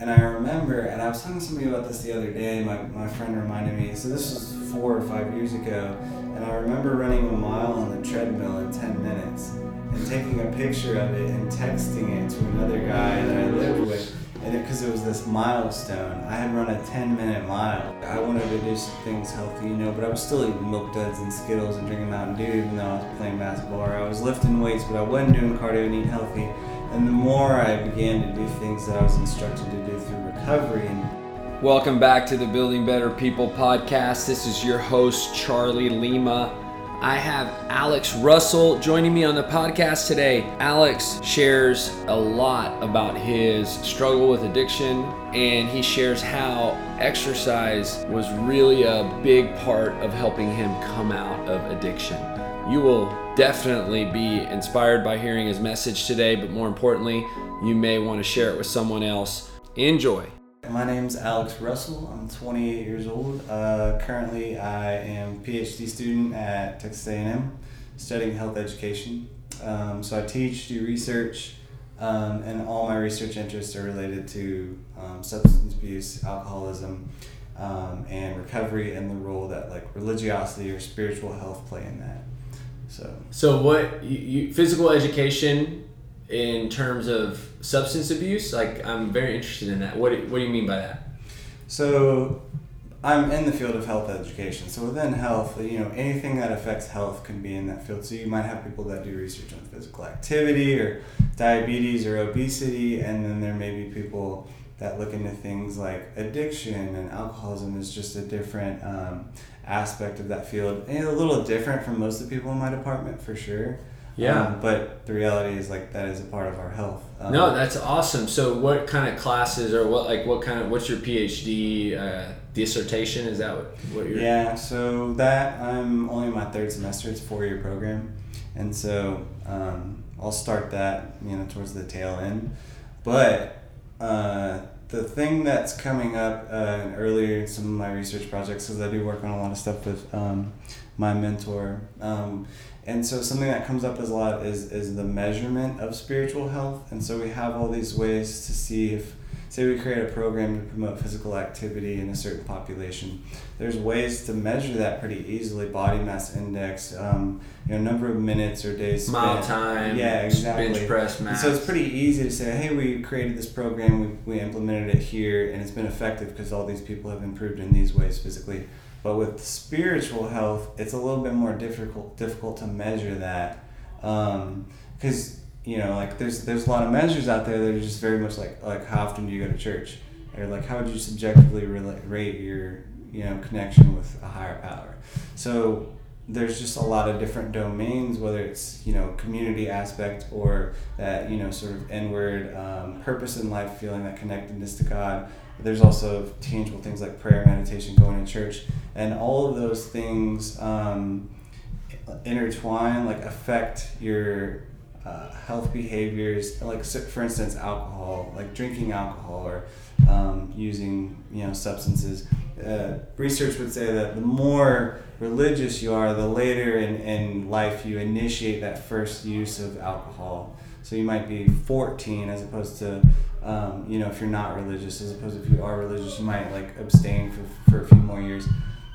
and I remember, and I was talking to somebody about this the other day. My, my friend reminded me. So this was four or five years ago, and I remember running a mile on the treadmill in ten minutes, and taking a picture of it and texting it to another guy that I lived with, and because it, it was this milestone. I had run a ten minute mile. I wanted to do some things healthy, you know, but I was still eating milk duds and Skittles and drinking Mountain Dew, even though I was playing basketball. Or I was lifting weights, but I wasn't doing cardio and eating healthy. And the more I began to do things that I was instructed to do through recovery and Welcome back to the Building Better People podcast. This is your host, Charlie Lima. I have Alex Russell joining me on the podcast today. Alex shares a lot about his struggle with addiction, and he shares how exercise was really a big part of helping him come out of addiction. You will definitely be inspired by hearing his message today, but more importantly, you may want to share it with someone else. Enjoy. My name's Alex Russell. I'm 28 years old. Uh, currently, I am a PhD student at Texas A&M, studying health education. Um, so I teach, do research, um, and all my research interests are related to um, substance abuse, alcoholism, um, and recovery, and the role that like religiosity or spiritual health play in that. So So what you, you physical education in terms of substance abuse? Like I'm very interested in that. What do, what do you mean by that? So I'm in the field of health education. So within health, you know, anything that affects health can be in that field. So you might have people that do research on physical activity or diabetes or obesity, and then there may be people that look into things like addiction and alcoholism is just a different um, aspect of that field. And a little different from most of the people in my department for sure. Yeah. Um, but the reality is like that is a part of our health. Um, No, that's awesome. So what kind of classes or what like what kind of what's your PhD uh, dissertation? Is that what, what you're? Yeah, so that I'm only in my third semester. It's a four year program, and so um, I'll start that you know towards the tail end. But uh, the thing that's coming up uh, earlier in some of my research projects, because I do work on a lot of stuff with um, my mentor. Um, and so something that comes up as a lot is, is the measurement of spiritual health. And so we have all these ways to see if, say, we create a program to promote physical activity in a certain population. There's ways to measure that pretty easily: body mass index, um, you know, number of minutes or days spent. Mile time. Yeah, exactly. Bench press And mass. so it's pretty easy to say, hey, we created this program, we, we implemented it here, and it's been effective because all these people have improved in these ways physically. But with spiritual health, it's a little bit more difficult difficult to measure that, because you know, like there's there's a lot of measures out there that are just very much like like how often do you go to church, or like how would you subjectively relate, rate your you know connection with a higher power. So there's just a lot of different domains, whether it's you know community aspect or that you know sort of inward um, purpose in life, feeling that connectedness to God. There's also tangible things like prayer, meditation, going to church, and all of those things um, intertwine, like affect your uh, health behaviors. Like for instance, alcohol, like drinking alcohol or um, using you know substances. Uh, research would say that the more religious you are, the later in, in life you initiate that first use of alcohol. So you might be 14 as opposed to, um, you know, if you're not religious, as opposed to if you are religious, you might like abstain for, for a few more years.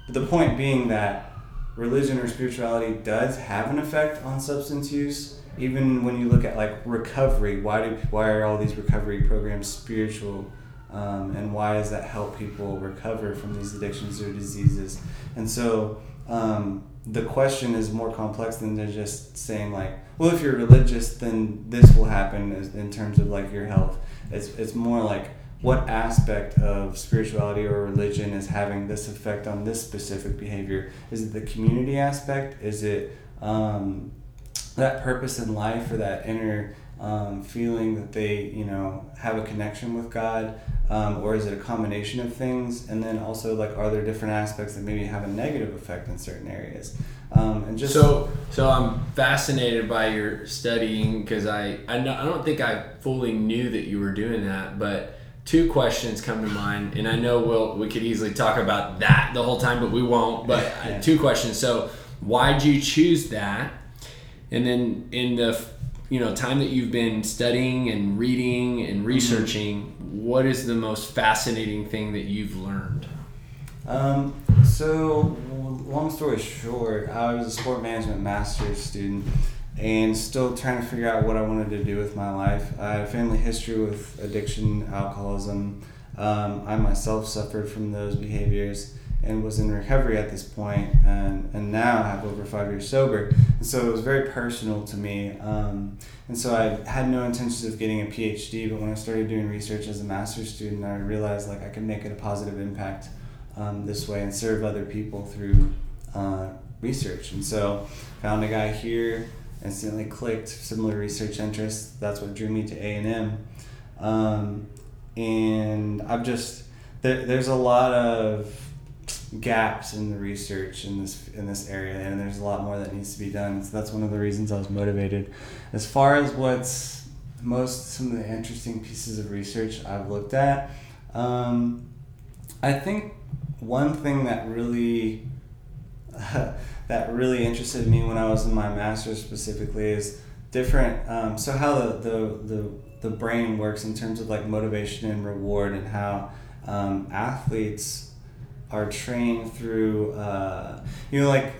But the point being that religion or spirituality does have an effect on substance use. Even when you look at like recovery, why do why are all these recovery programs spiritual? Um, and why does that help people recover from these addictions or diseases? And so um, the question is more complex than to just saying like, well, if you're religious, then this will happen in terms of like your health. It's it's more like what aspect of spirituality or religion is having this effect on this specific behavior? Is it the community aspect? Is it um, that purpose in life or that inner um, feeling that they you know have a connection with God, um, or is it a combination of things? And then also like, are there different aspects that maybe have a negative effect in certain areas? Um, and just So, so I'm fascinated by your studying because I I, know, I don't think I fully knew that you were doing that, but two questions come to mind, and I know we'll we could easily talk about that the whole time, but we won't. But Yeah. two questions. So, why'd you choose that? And then in the you know time that you've been studying and reading Mm-hmm. and researching, what is the most fascinating thing that you've learned? Um, so, long story short, I was a sport management master's student and still trying to figure out what I wanted to do with my life. I had a family history with addiction, alcoholism. Um, I myself suffered from those behaviors and was in recovery at this point and, and now have over five years sober. And so it was very personal to me. Um, and so I had no intentions of getting a PhD, but when I started doing research as a master's student, I realized like I could make it a positive impact um, this way and serve other people through uh, research. And so found a guy here, instantly clicked, similar research interests. That's what drew me to A&M. Um, and I've just, there, there's a lot of gaps in the research in this in this area and there's a lot more that needs to be done so that's one of the reasons I was motivated as far as what's most some of the interesting pieces of research I've looked at um, I think one thing that really that really interested me when I was in my master's specifically is different. Um, so how the, the the the brain works in terms of like motivation and reward, and how um, athletes are trained through uh, you know like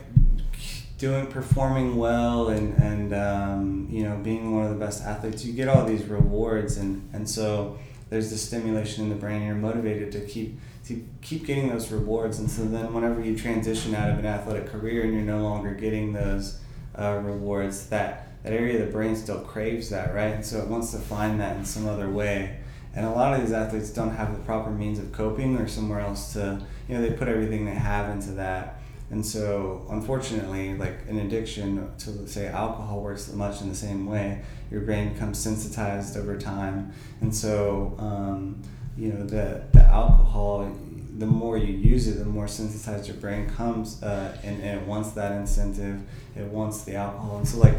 doing performing well and and um, you know being one of the best athletes you get all these rewards and and so there's this stimulation in the brain you're motivated to keep to keep getting those rewards. And so then whenever you transition out of an athletic career and you're no longer getting those uh, rewards that that area of the brain still craves that right? And so it wants to find that in some other way and a lot of these athletes don't have the proper means of coping. Or somewhere else to you know they put everything they have into that. And so unfortunately like an addiction to say alcohol works much in the same way. Your brain becomes sensitized over time. And so um, you know the, the alcohol the more you use it the more sensitized your brain comes uh, and, and it wants that incentive. It wants the alcohol. And so like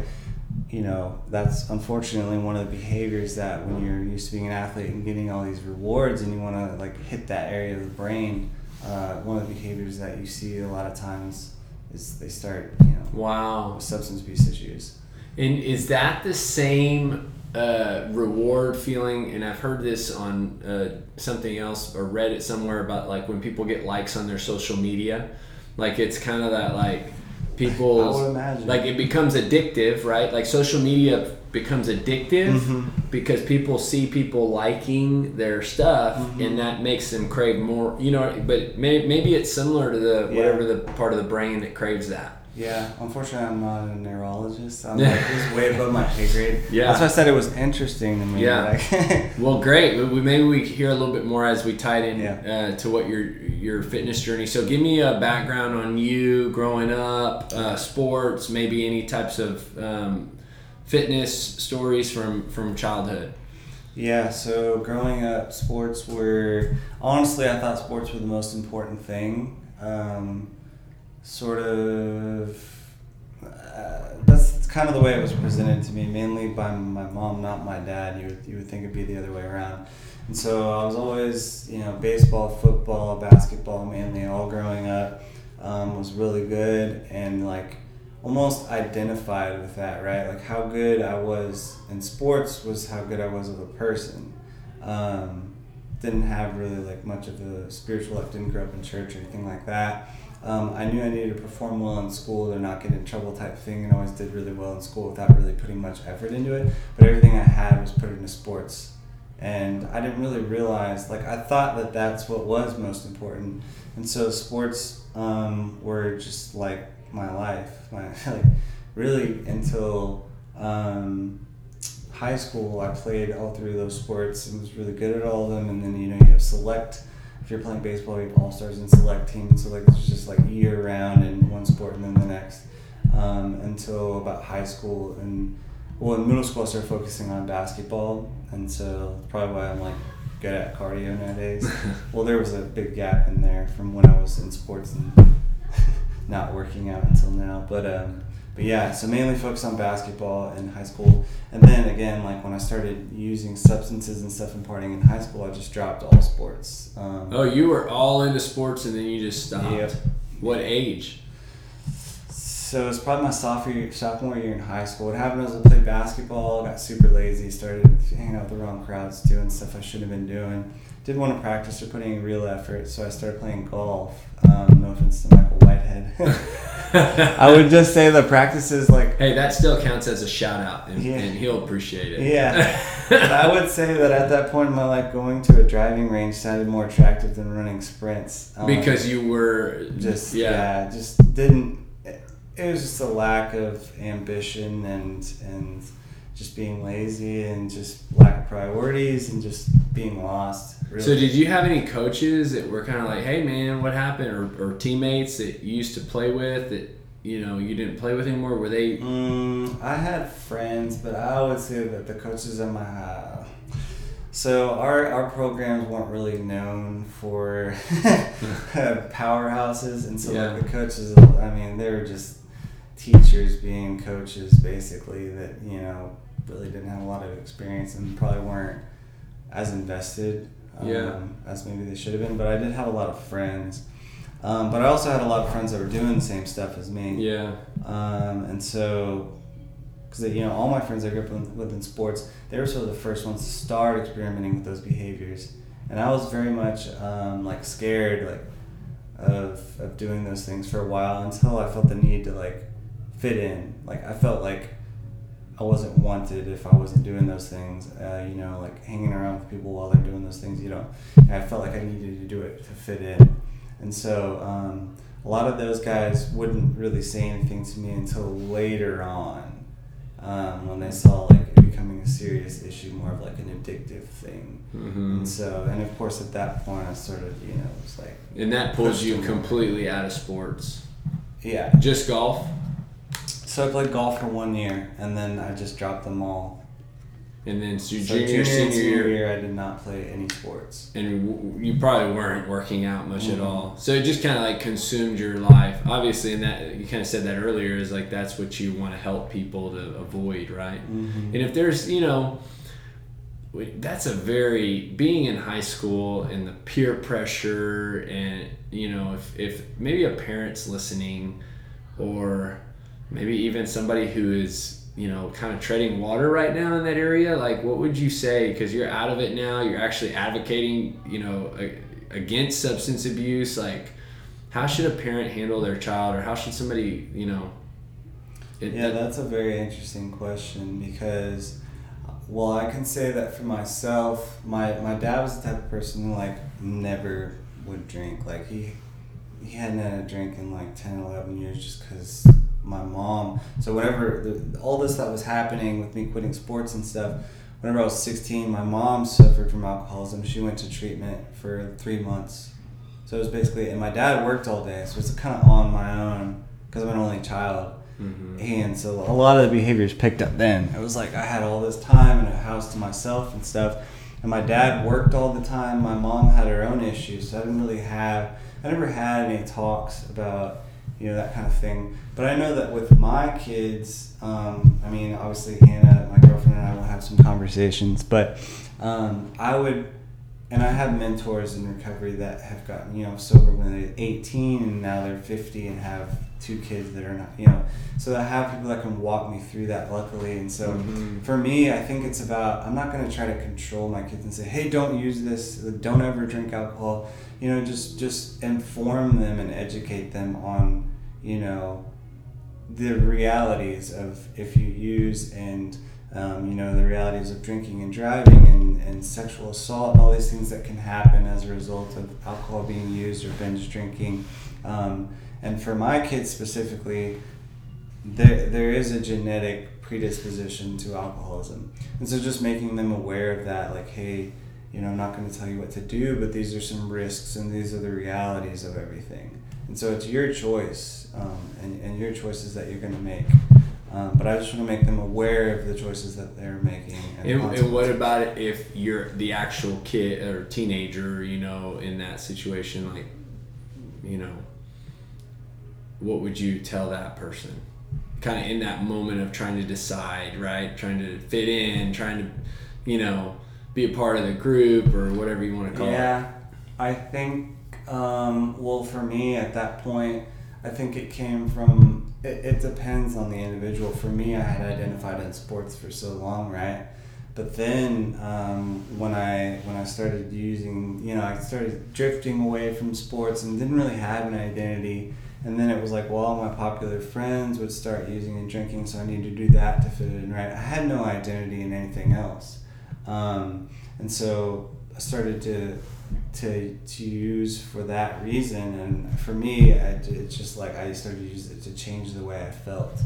you know that's unfortunately one of the behaviors that when you're used to being an athlete and getting all these rewards and you want to like hit that area of the brain uh, one of the behaviors that you see a lot of times is they start you know Wow. with substance abuse issues And is that the same uh, reward feeling? And I've heard this on uh, something else or read it somewhere about like when people get likes on their social media, like it's kind of that like people I would imagine. like it becomes addictive, right? Like social media becomes addictive Mhm. because people see people liking their stuff Mm-hmm. and that makes them crave more you know but may, maybe it's similar to the Yeah. whatever the part of the brain that craves that Yeah, unfortunately, I'm not a neurologist. I'm like, this is way above my pay grade. Yeah. that's why I said it was interesting to me. Yeah. like- Well, great. We, we- maybe we hear a little bit more as we tied in Yeah. uh, to what your your fitness journey. So, give me a background on you growing up, uh, sports, maybe any types of um, fitness stories from from childhood. Yeah, so growing up, sports were honestly, I thought sports were the most important thing. Um, sort of, uh, that's kind of the way it was presented to me, mainly by my mom, not my dad. You would, you would think it'd be the other way around. And so I was always, you know, baseball, football, basketball, mainly all growing up. Um, was really good and like almost identified with that, right? Like how good I was in sports was how good I was of a person. Um, didn't have really like much of a spiritual life. Didn't grow up in church or anything like that. Um, I knew I needed to perform well in school or not get in trouble type thing, and always did really well in school without really putting much effort into it. But everything I had was put into sports, and I didn't really realize. Like I thought that that's what was most important, and so sports um, were just like my life. My like really until um, high school, I played all three of those sports and was really good at all of them. And then you know you have select. If you're playing baseball, you have all stars and select teams. So like it's just like year round in one sport and then the next. Um, until about high school and well in middle school I started focusing on basketball and so probably why I'm like good at cardio nowadays. well there was a big gap in there from when I was in sports and not working out until now. But um, but yeah, so mainly focused on basketball in high school, and then again, like when I started using substances and stuff and partying in high school, I just dropped all sports. Um, Oh, you were all into sports and then you just stopped. Yep. What age? so it's probably my sophomore year, sophomore year in high school. What happened was I played basketball, got super lazy, started hanging out with the wrong crowds, doing stuff I shouldn't have been doing. Didn't want to practice or put any real effort, so I started playing golf. Um, no offense to Michael Whitehead. I would just say the practices like Hey, that still counts as a shout out, and, Yeah. and he'll appreciate it. Yeah. But I would say that at that point in my life, going to a driving range sounded more attractive than running sprints. Um, because you were just yeah. yeah. just didn't. It was just a lack of ambition and and just being lazy and just lack of priorities and just being lost. Really. So did you have any coaches that were kind of like, "Hey man, what happened?" Or, or teammates that you used to play with that you know you didn't play with anymore? Were they? Mm, I had friends, but I would say that the coaches in my uh, so our our programs weren't really known for powerhouses, and so Yeah. like the coaches, I mean, they were just teachers being coaches, basically that you know really didn't have a lot of experience and probably weren't as invested um, Yeah. as maybe they should have been. But I did have a lot of friends. Um, but I also had a lot of friends that were doing the same stuff as me. Yeah. Um, and so, because you know, all my friends I grew up in, with in sports, they were sort of the first ones to start experimenting with those behaviors, and I was very much um, like scared, like of of doing those things for a while until I felt the need to like fit in. Like I felt like I wasn't wanted if I wasn't doing those things. Uh, you know, like hanging around with people while they're doing those things. You know, I felt like I needed to do it to fit in, and so. Um, a lot of those guys wouldn't really say anything to me until later on um, when they saw like it becoming a serious issue more of like an addictive thing hmm and so and of course at that point i sort of you know it was like And that pulls you completely out of sports. yeah Just golf, so i played golf for one year and then i just dropped them all and then so so junior, and senior, year, year i did not play any sports and w- you probably weren't working out much at Mhm. all. So it just kind of like consumed your life. Obviously, and that you kind of said that earlier is like that's what you want to help people to avoid, right? mm-hmm. And if there's, you know, that's a very being in high school and the peer pressure and you know if, if maybe a parent's listening or maybe even somebody who is you know kind of treading water right now in that area like what would you say? Because you're out of it now. You're actually advocating you know against substance abuse. Like how should a parent handle their child or how should somebody you know? It, Yeah, that's a very interesting question because, well, I can say that for myself, my, my dad was the type of person who like never would drink. Like he he hadn't had a drink in like 10, 11 years just because my mom. So whenever the, all this that was happening with me quitting sports and stuff, whenever I was 16, my mom suffered from alcoholism. She went to treatment for three months. So it was basically, and my dad worked all day, so it was kind of on my own because I'm an only child. Mhm. And so a lot of the behaviors picked up then. It was like I had all this time and a house to myself and stuff. And my dad worked all the time. My mom had her own issues, so I didn't really have. I never had any talks about you know that kind of thing. But I know that with my kids, um, I mean, obviously Hannah, my girlfriend, and I will have some conversations. But um, I would, and I have mentors in recovery that have gotten you know sober when they're 18 and now they're 50 and have two kids that are not you know so I have people that can walk me through that luckily and so Mhm. for me I think it's about I'm not going to try to control my kids and say hey don't use this don't ever drink alcohol you know just just inform them and educate them on you know the realities of if you use and um, you know the realities of drinking and driving and, and sexual assault and all these things that can happen as a result of alcohol being used or binge drinking. Um, and for my kids specifically there, there is a genetic predisposition to alcoholism. And so just making them aware of that like hey you know i'm not going to tell you what to do but these are some risks and these are the realities of everything. And so it's your choice um, and, and your choices that you're going to make um, but i just want to make them aware of the choices that they're making And, and what about if you're the actual kid or teenager, you know, in that situation? Like, you know, what would you tell that person? Kind of in that moment of trying to decide, right? Trying to fit in, trying to, you know, be a part of the group or whatever you want to call it. yeah i think um, well for me at that point i think it came from it, it depends on the individual. For me, I had identified in sports for so long, right? But then um, when I when I started using, you know, I started drifting away from sports and didn't really have an identity. And then it was like, well, all my popular friends would start using and drinking, so I need to do that to fit in, right? I had no identity in anything else, um, and so I started to to to use for that reason. And for me, I, it's just like I started to use it to change the way I felt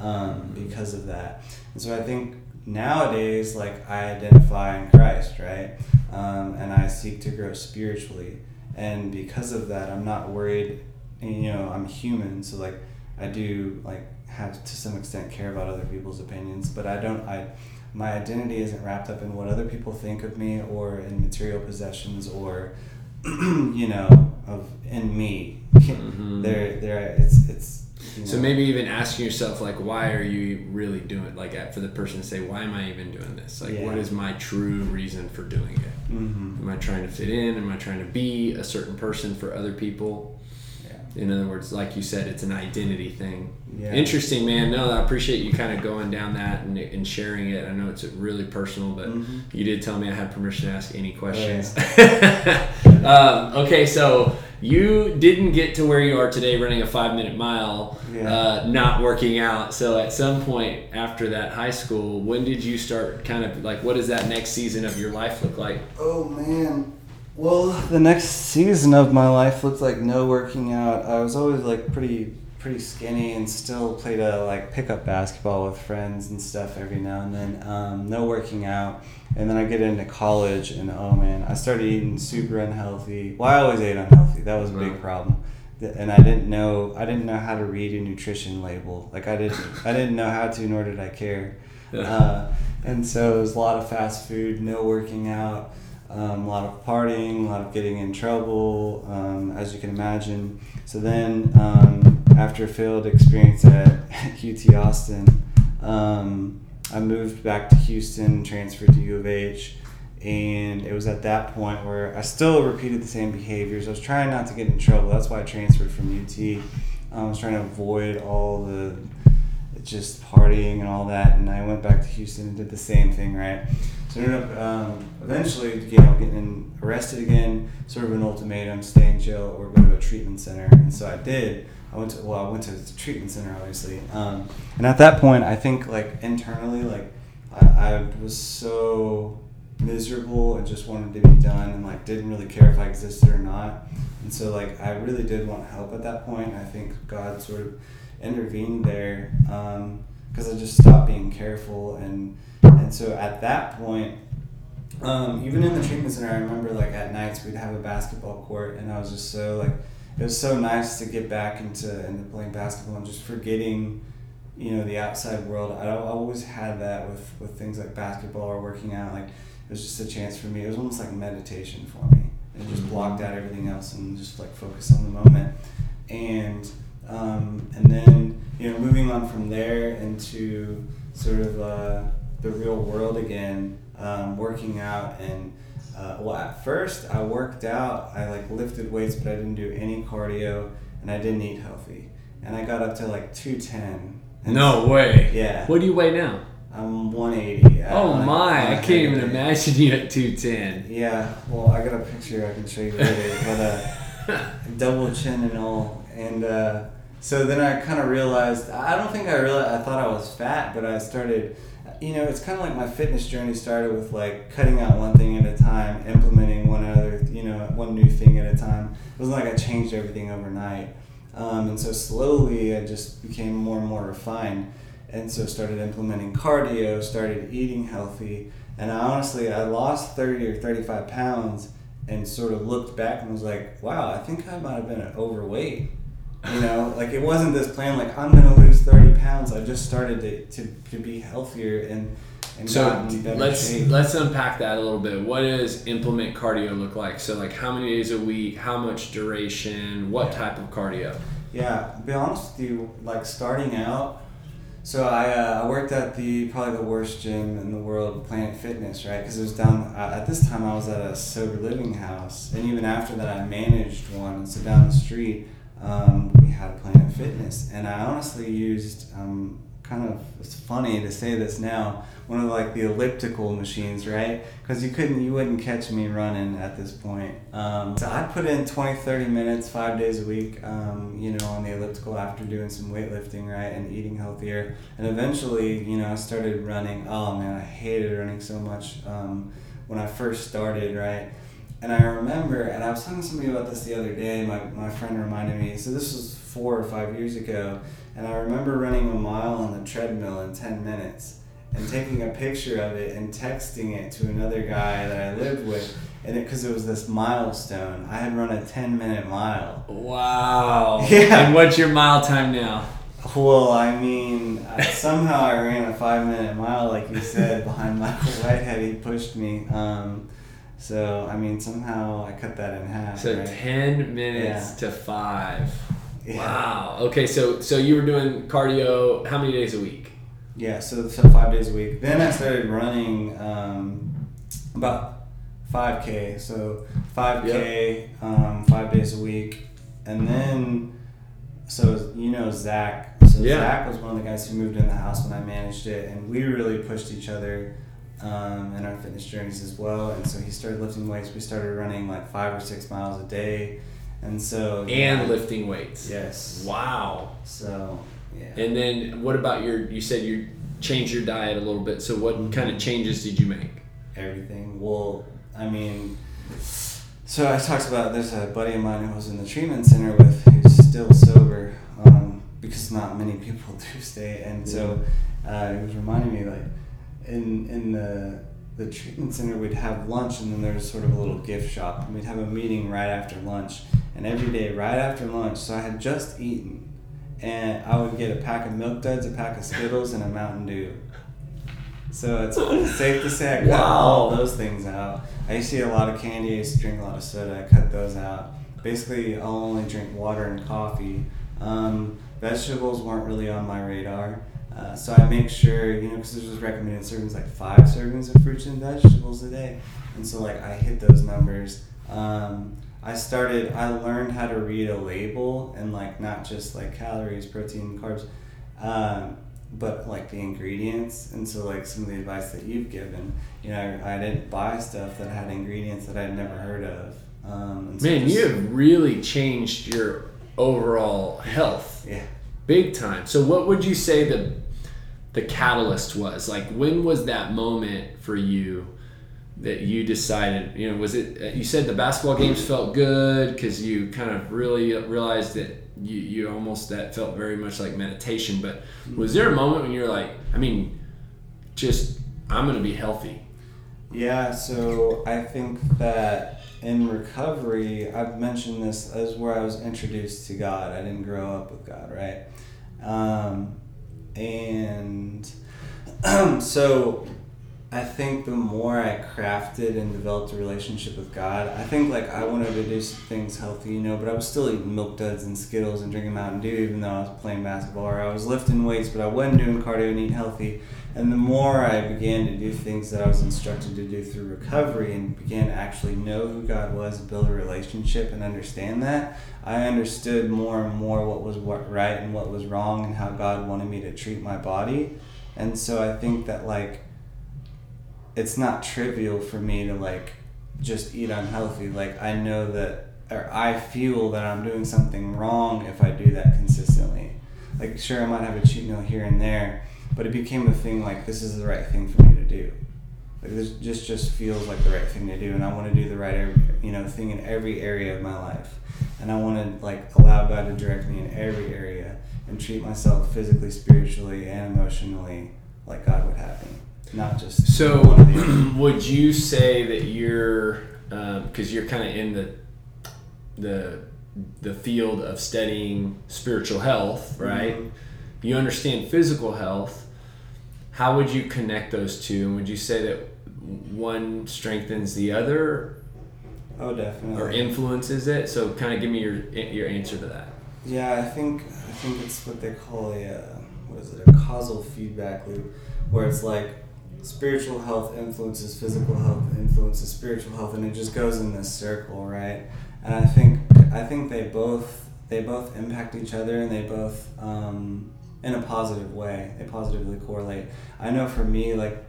um, because of that. And so I think nowadays, like I identify in Christ, right? Um, and I seek to grow spiritually. And because of that, I'm not worried. And, you know, I'm human, so like I do like have to some extent care about other people's opinions, but I don't. I my identity isn't wrapped up in what other people think of me or in material possessions or you know of in me. Mm-hmm. There, there. It's it's know. So maybe even asking yourself like, why are you really doing like for the person to say, why am I even doing this? Like, yeah. what is my true reason for doing it? Mm-hmm. Am I trying to fit in? Am I trying to be a certain person for other people? In other words, like you said, it's an identity thing. Yeah. Interesting, man. No, I appreciate you kind of going down that and, and sharing it. I know it's really personal, but mm-hmm. you did tell me I had permission to ask any questions. Oh, yeah. um, okay, so you didn't get to where you are today running a five minute mile, yeah. uh, not working out. So at some point after that high school, when did you start kind of like, what does that next season of your life look like? Oh man. Well, the next season of my life looked like no working out. I was always like pretty pretty skinny and still played a like pickup basketball with friends and stuff every now and then. Um, no working out, and then I get into college and oh man, I started eating super unhealthy. Well, I always ate unhealthy. That was a big problem, and I didn't know I didn't know how to read a nutrition label. Like I didn't I didn't know how to, nor did I care. Uh, and so it was a lot of fast food, no working out. Um, a lot of partying, a lot of getting in trouble, um, as you can imagine. So then, um, after a failed experience at UT Austin, um, I moved back to Houston, transferred to U of H, and it was at that point where I still repeated the same behaviors. I was trying not to get in trouble. That's why I transferred from UT. I was trying to avoid all the just partying and all that, and I went back to Houston and did the same thing, right? So I ended up um, eventually, you know, getting arrested again, sort of an ultimatum: stay in jail or go to a treatment center. And so I did. I went to well, I went to the treatment center obviously, um, and at that point, I think like internally, like I, I was so miserable and just wanted to be done, and like didn't really care if I existed or not. And so like I really did want help at that point. I think God sort of intervened there because um, I just stopped being careful, and and so at that point. Um, even in the treatment center, I remember like at nights we'd have a basketball court, and I was just so like it was so nice to get back into into playing basketball and just forgetting you know the outside world i always had that with with things like basketball or working out like it was just a chance for me it was almost like meditation for me It just mm-hmm. blocked out everything else and just like focus on the moment and um, and then you know moving on from there into sort of uh, the real world again um, working out and uh, well, at first I worked out. I like lifted weights, but I didn't do any cardio, and I didn't eat healthy. And I got up to like two ten. No way. Yeah. What do you weigh now? I'm 180. Oh my! I can't even imagine you at 210. Yeah. Well, I got a picture I can show you later, but uh, double chin and all, and uh, so then I kind of realized. I don't think I realized. I thought I was fat, but I started you know, it's kind of like my fitness journey started with like cutting out one thing at a time, implementing one other, you know, one new thing at a time. It wasn't like I changed everything overnight. Um, and so slowly I just became more and more refined. And so started implementing cardio, started eating healthy. And I honestly, I lost 30 or 35 pounds and sort of looked back and was like, wow, I think I might have been overweight. You know, like it wasn't this plan like I'm gonna lose thirty pounds. I just started to, to, to be healthier and and so let's shape. let's unpack that a little bit. What does implement cardio look like? So like how many days a week? How much duration? What yeah. type of cardio? Yeah, be honest with you, like starting out. So I, uh, I worked at the probably the worst gym in the world, Planet Fitness, right? Because it was down uh, at this time I was at a sober living house, and even after that I managed one. So down the street um, we had Planet Fitness, and I honestly used um, kind of it's funny to say this now one of like the elliptical machines right? Because you couldn't you wouldn't catch me running at this point. Um, so i'd put in 20 30 minutes five days a week um, you know on the elliptical after doing some weightlifting right and eating healthier. And eventually you know i started running. Oh man i hated running so much um, when i first started right and I remember, and I was talking to somebody about this the other day. My, my friend reminded me. So this was four or five years ago, and I remember running a mile on the treadmill in 10 minutes and taking a picture of it and texting it to another guy that I lived with. And it, because it was this milestone, I had run a 10 minute mile. Wow. Yeah. And what's your mile time now? Well, I mean, somehow I ran a five minute mile, like you said, behind Michael Whitehead. He pushed me. Um, so, I mean, somehow I cut that in half. So right? 10 minutes to 5. Yeah. Wow. Okay, so so you were doing cardio how many days a week? Yeah, so, so five days a week. Then I started running um, about 5K. So 5K, um, five days a week. And then, so you know Zach. So Yeah. Zach was one of the guys who moved in the house when I managed it. And we really pushed each other um, in our fitness journeys as well. And so he started lifting weights. We started running like five or six miles a day. And so. And lifting weights. Yes. Wow. So, yeah. And then what about your you said you changed your diet a little bit. So what kind of changes did you make? everything. Well, I mean, so I talked about there's a buddy of mine who was in the treatment center with who's still sober um, because not many people do stay, and so uh, he was reminding me like in in the the treatment center we'd have lunch and then there was sort of a little gift shop and we'd have a meeting right after lunch and every day right after lunch so I had just eaten and I would get a pack of milk duds, a pack of Skittles, and a Mountain Dew. So it's safe to say I cut Wow. all those things out. I used to eat a lot of candy. I used to drink a lot of soda. I cut those out. Basically, I'll only drink water and coffee. Um, vegetables weren't really on my radar. Uh, so I make sure, you know, because there's just recommended servings like five servings of fruits and vegetables a day. And so, like, I hit those numbers. Um, I started, I learned how to read a label and, like, not just like calories, protein, carbs. Um, but like the ingredients and so like some of the advice that you've given you know i didn't buy stuff that had ingredients that i'd never heard of um, and so Man, just- you have really changed your overall health yeah big time. So what would you say the the catalyst was? Like when was that moment for you that you decided, you know, was it uh, you said the basketball games felt good cuz you kind of really realized that you, you almost that felt very much like meditation, but was there a moment when you were like, I mean, just I'm going to be healthy. Yeah, so I think that in recovery, I've mentioned this as where I was introduced to God. I didn't grow up with God, right? Um, and so I think the more I crafted and developed a relationship with God, I think like I wanted to do some things healthy, you know, but I was still eating milk duds and Skittles and drinking Mountain Dew, even though I was playing basketball or I was lifting weights, but I wasn't doing cardio and eating healthy. And the more I began to do things that I was instructed to do through recovery and began to actually know who God was, build a relationship, and understand that, I understood more and more what was what right and what was wrong and how God wanted me to treat my body. And so I think that like it's not trivial for me to like just eat unhealthy. Like I know that or I feel that I'm doing something wrong if I do that consistently. Like sure I might have a cheat meal here and there, but it became a thing like this is the right thing for me to do. Like this just just feels like the right thing to do and I want to do the right you know thing in every area of my life. And I want to like allow God to direct me in every area and treat myself physically, spiritually, and emotionally like God would have me. Not just So, would you say that you're because you're kind of in the the the field of studying spiritual health, right? Mhm. You understand physical health. How would you connect those two? And would you say that one strengthens the other Oh, definitely. or influences it? So, kind of give me your your answer to that. Yeah, I think I think it's what they call a uh, what is it a causal feedback loop, where it's like spiritual health influences physical health, influences spiritual health, and it just goes in this circle, right? And I think I think they both they both impact each other and they both um, in a positive way they positively correlate i know for me like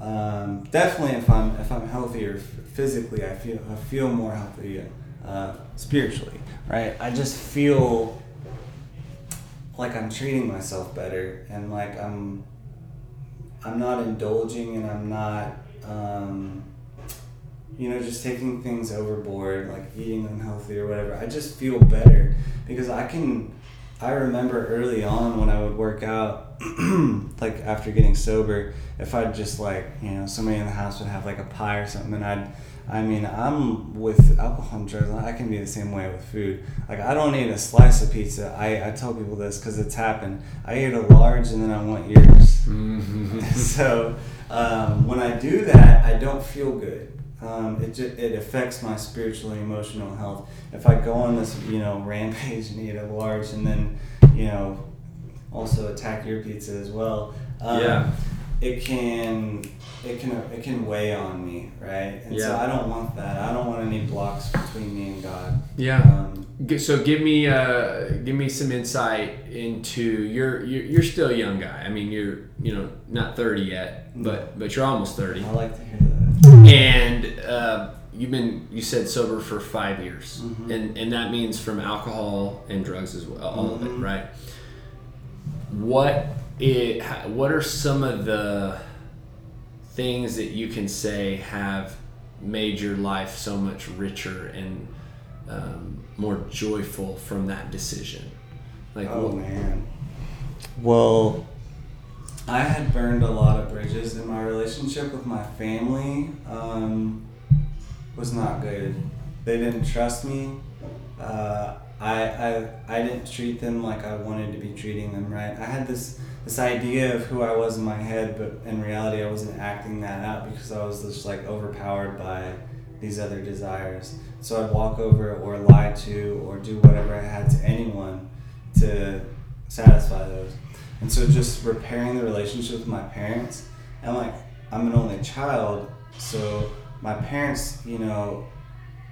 um, definitely if i'm if i'm healthier physically i feel i feel more healthy uh, spiritually right i just feel like i'm treating myself better and like i'm i'm not indulging and i'm not um, you know, just taking things overboard, like eating unhealthy or whatever, I just feel better because I can. I remember early on when I would work out, like after getting sober, if I'd just like, you know, somebody in the house would have like a pie or something, and I'd, I mean, I'm with alcohol and drugs, I can be the same way with food. Like, I don't eat a slice of pizza. I, I tell people this because it's happened. I eat a large and then I want yours. Mm-hmm. so, um, when I do that, I don't feel good um, it, it affects my spiritual and emotional health. If I go on this, you know, rampage and eat a large and then, you know, also attack your pizza as well. Um, yeah. It can it can it can weigh on me, right? And yeah. so I don't want that. I don't want any blocks between me and God. Yeah. Um, so give me uh give me some insight into you're you're, you're still a young guy. I mean, you're you know not 30 yet, but but you're almost 30. I like to hear that and uh, you've been you said sober for five years, mm-hmm. and and that means from alcohol and drugs as well, all mm-hmm. of it, mm-hmm. right? What it what are some of the things that you can say have made your life so much richer and um, more joyful from that decision? Like, oh what, man. Well, I had burned a lot of bridges in my relationship with my family. Um, was not good. They didn't trust me. Uh, I, I I didn't treat them like I wanted to be treating them. Right. I had this this idea of who I was in my head, but in reality, I wasn't acting that out because I was just like overpowered by these other desires. So I'd walk over or lie to or do whatever I had to anyone to satisfy those. And so just repairing the relationship with my parents, and like I'm an only child, so my parents, you know,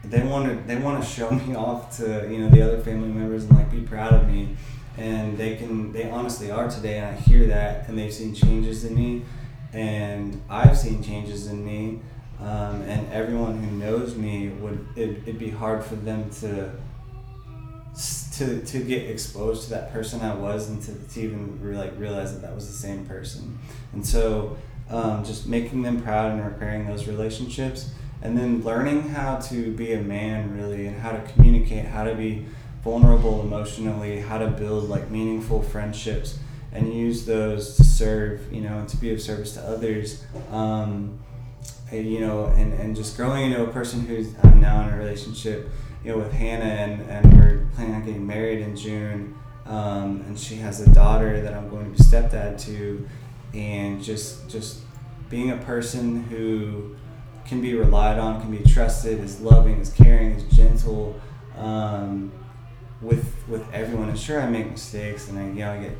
they want to they want to show me off to you know the other family members and like be proud of me, and they can they honestly are today, and I hear that, and they've seen changes in me, and I've seen changes in me. Um, and everyone who knows me would it, it'd be hard for them to to to get exposed to that person I was and to, to even re- like realize that that was the same person. And so um, just making them proud and repairing those relationships and then learning how to be a man really and how to communicate, how to be vulnerable emotionally, how to build like meaningful friendships and use those to serve, you know, and to be of service to others. Um, you know, and, and just growing into a person who's I'm now in a relationship you know, with Hannah and, and we're planning on getting married in June. Um, and she has a daughter that I'm going to be stepdad to, and just just being a person who can be relied on, can be trusted, is loving, is caring, is gentle, um, with with everyone. And sure, I make mistakes, and I you know I get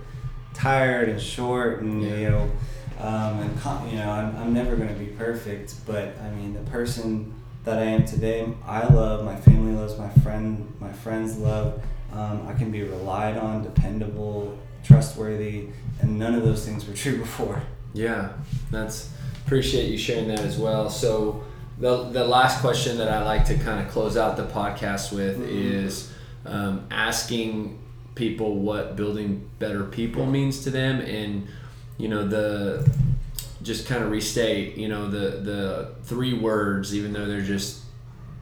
tired and short, and you know, um, and you know I'm, I'm never going to be perfect, but I mean the person that I am today. I love, my family loves, my friend, my friends love. Um, I can be relied on, dependable, trustworthy, and none of those things were true before. Yeah, that's appreciate you sharing that as well. So the the last question that I like to kind of close out the podcast with mm-hmm. is um, asking people what building better people means to them, and you know the just kind of restate, you know, the the three words, even though they're just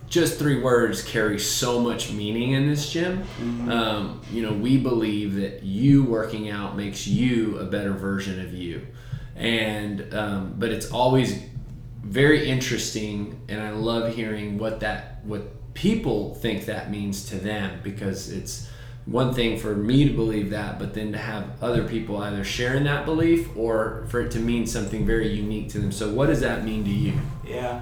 just three words, carry so much meaning in this gym. Mm-hmm. Um, you know, we believe that you working out makes you a better version of you, and um, but it's always very interesting, and I love hearing what that what people think that means to them because it's one thing for me to believe that, but then to have other people either sharing that belief or for it to mean something very unique to them. So, what does that mean to you? Yeah,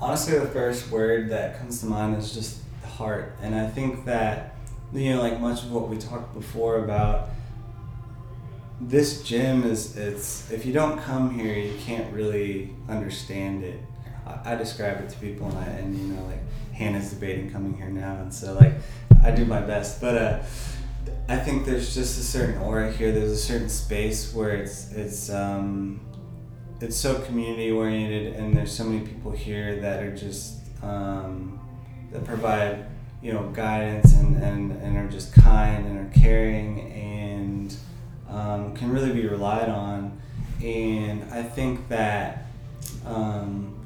honestly, the first word that comes to mind is just heart, and I think that you know, like much of what we talked before about this gym is it's if you don't come here, you can't really understand it. I, I describe it to people, and, I, and you know, like Hannah's debating coming here now, and so like I do my best, but uh, I think there's just a certain aura here. There's a certain space where it's it's um, it's so community oriented, and there's so many people here that are just um, that provide you know guidance and, and, and are just kind and are caring and um, can really be relied on. And I think that um,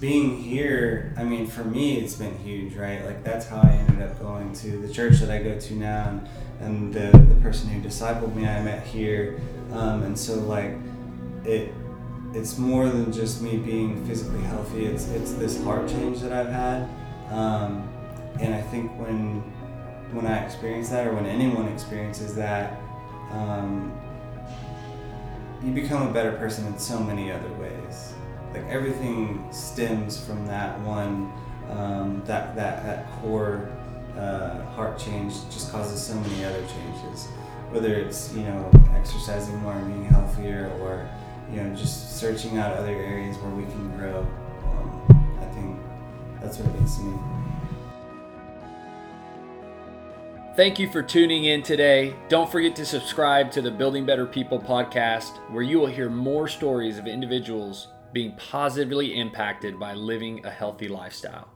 being here, I mean, for me, it's been huge, right? Like, that's how I ended up going to the church that I go to now, and, and the, the person who discipled me I met here. Um, and so, like, it it's more than just me being physically healthy, it's, it's this heart change that I've had. Um, and I think when when I experience that, or when anyone experiences that, um, you become a better person in so many other ways. Like everything stems from that one, um, that that that core uh, heart change just causes so many other changes. Whether it's you know exercising more and being healthier, or you know just searching out other areas where we can grow. Um, I think that's what to me. Thank you for tuning in today. Don't forget to subscribe to the Building Better People podcast, where you will hear more stories of individuals being positively impacted by living a healthy lifestyle.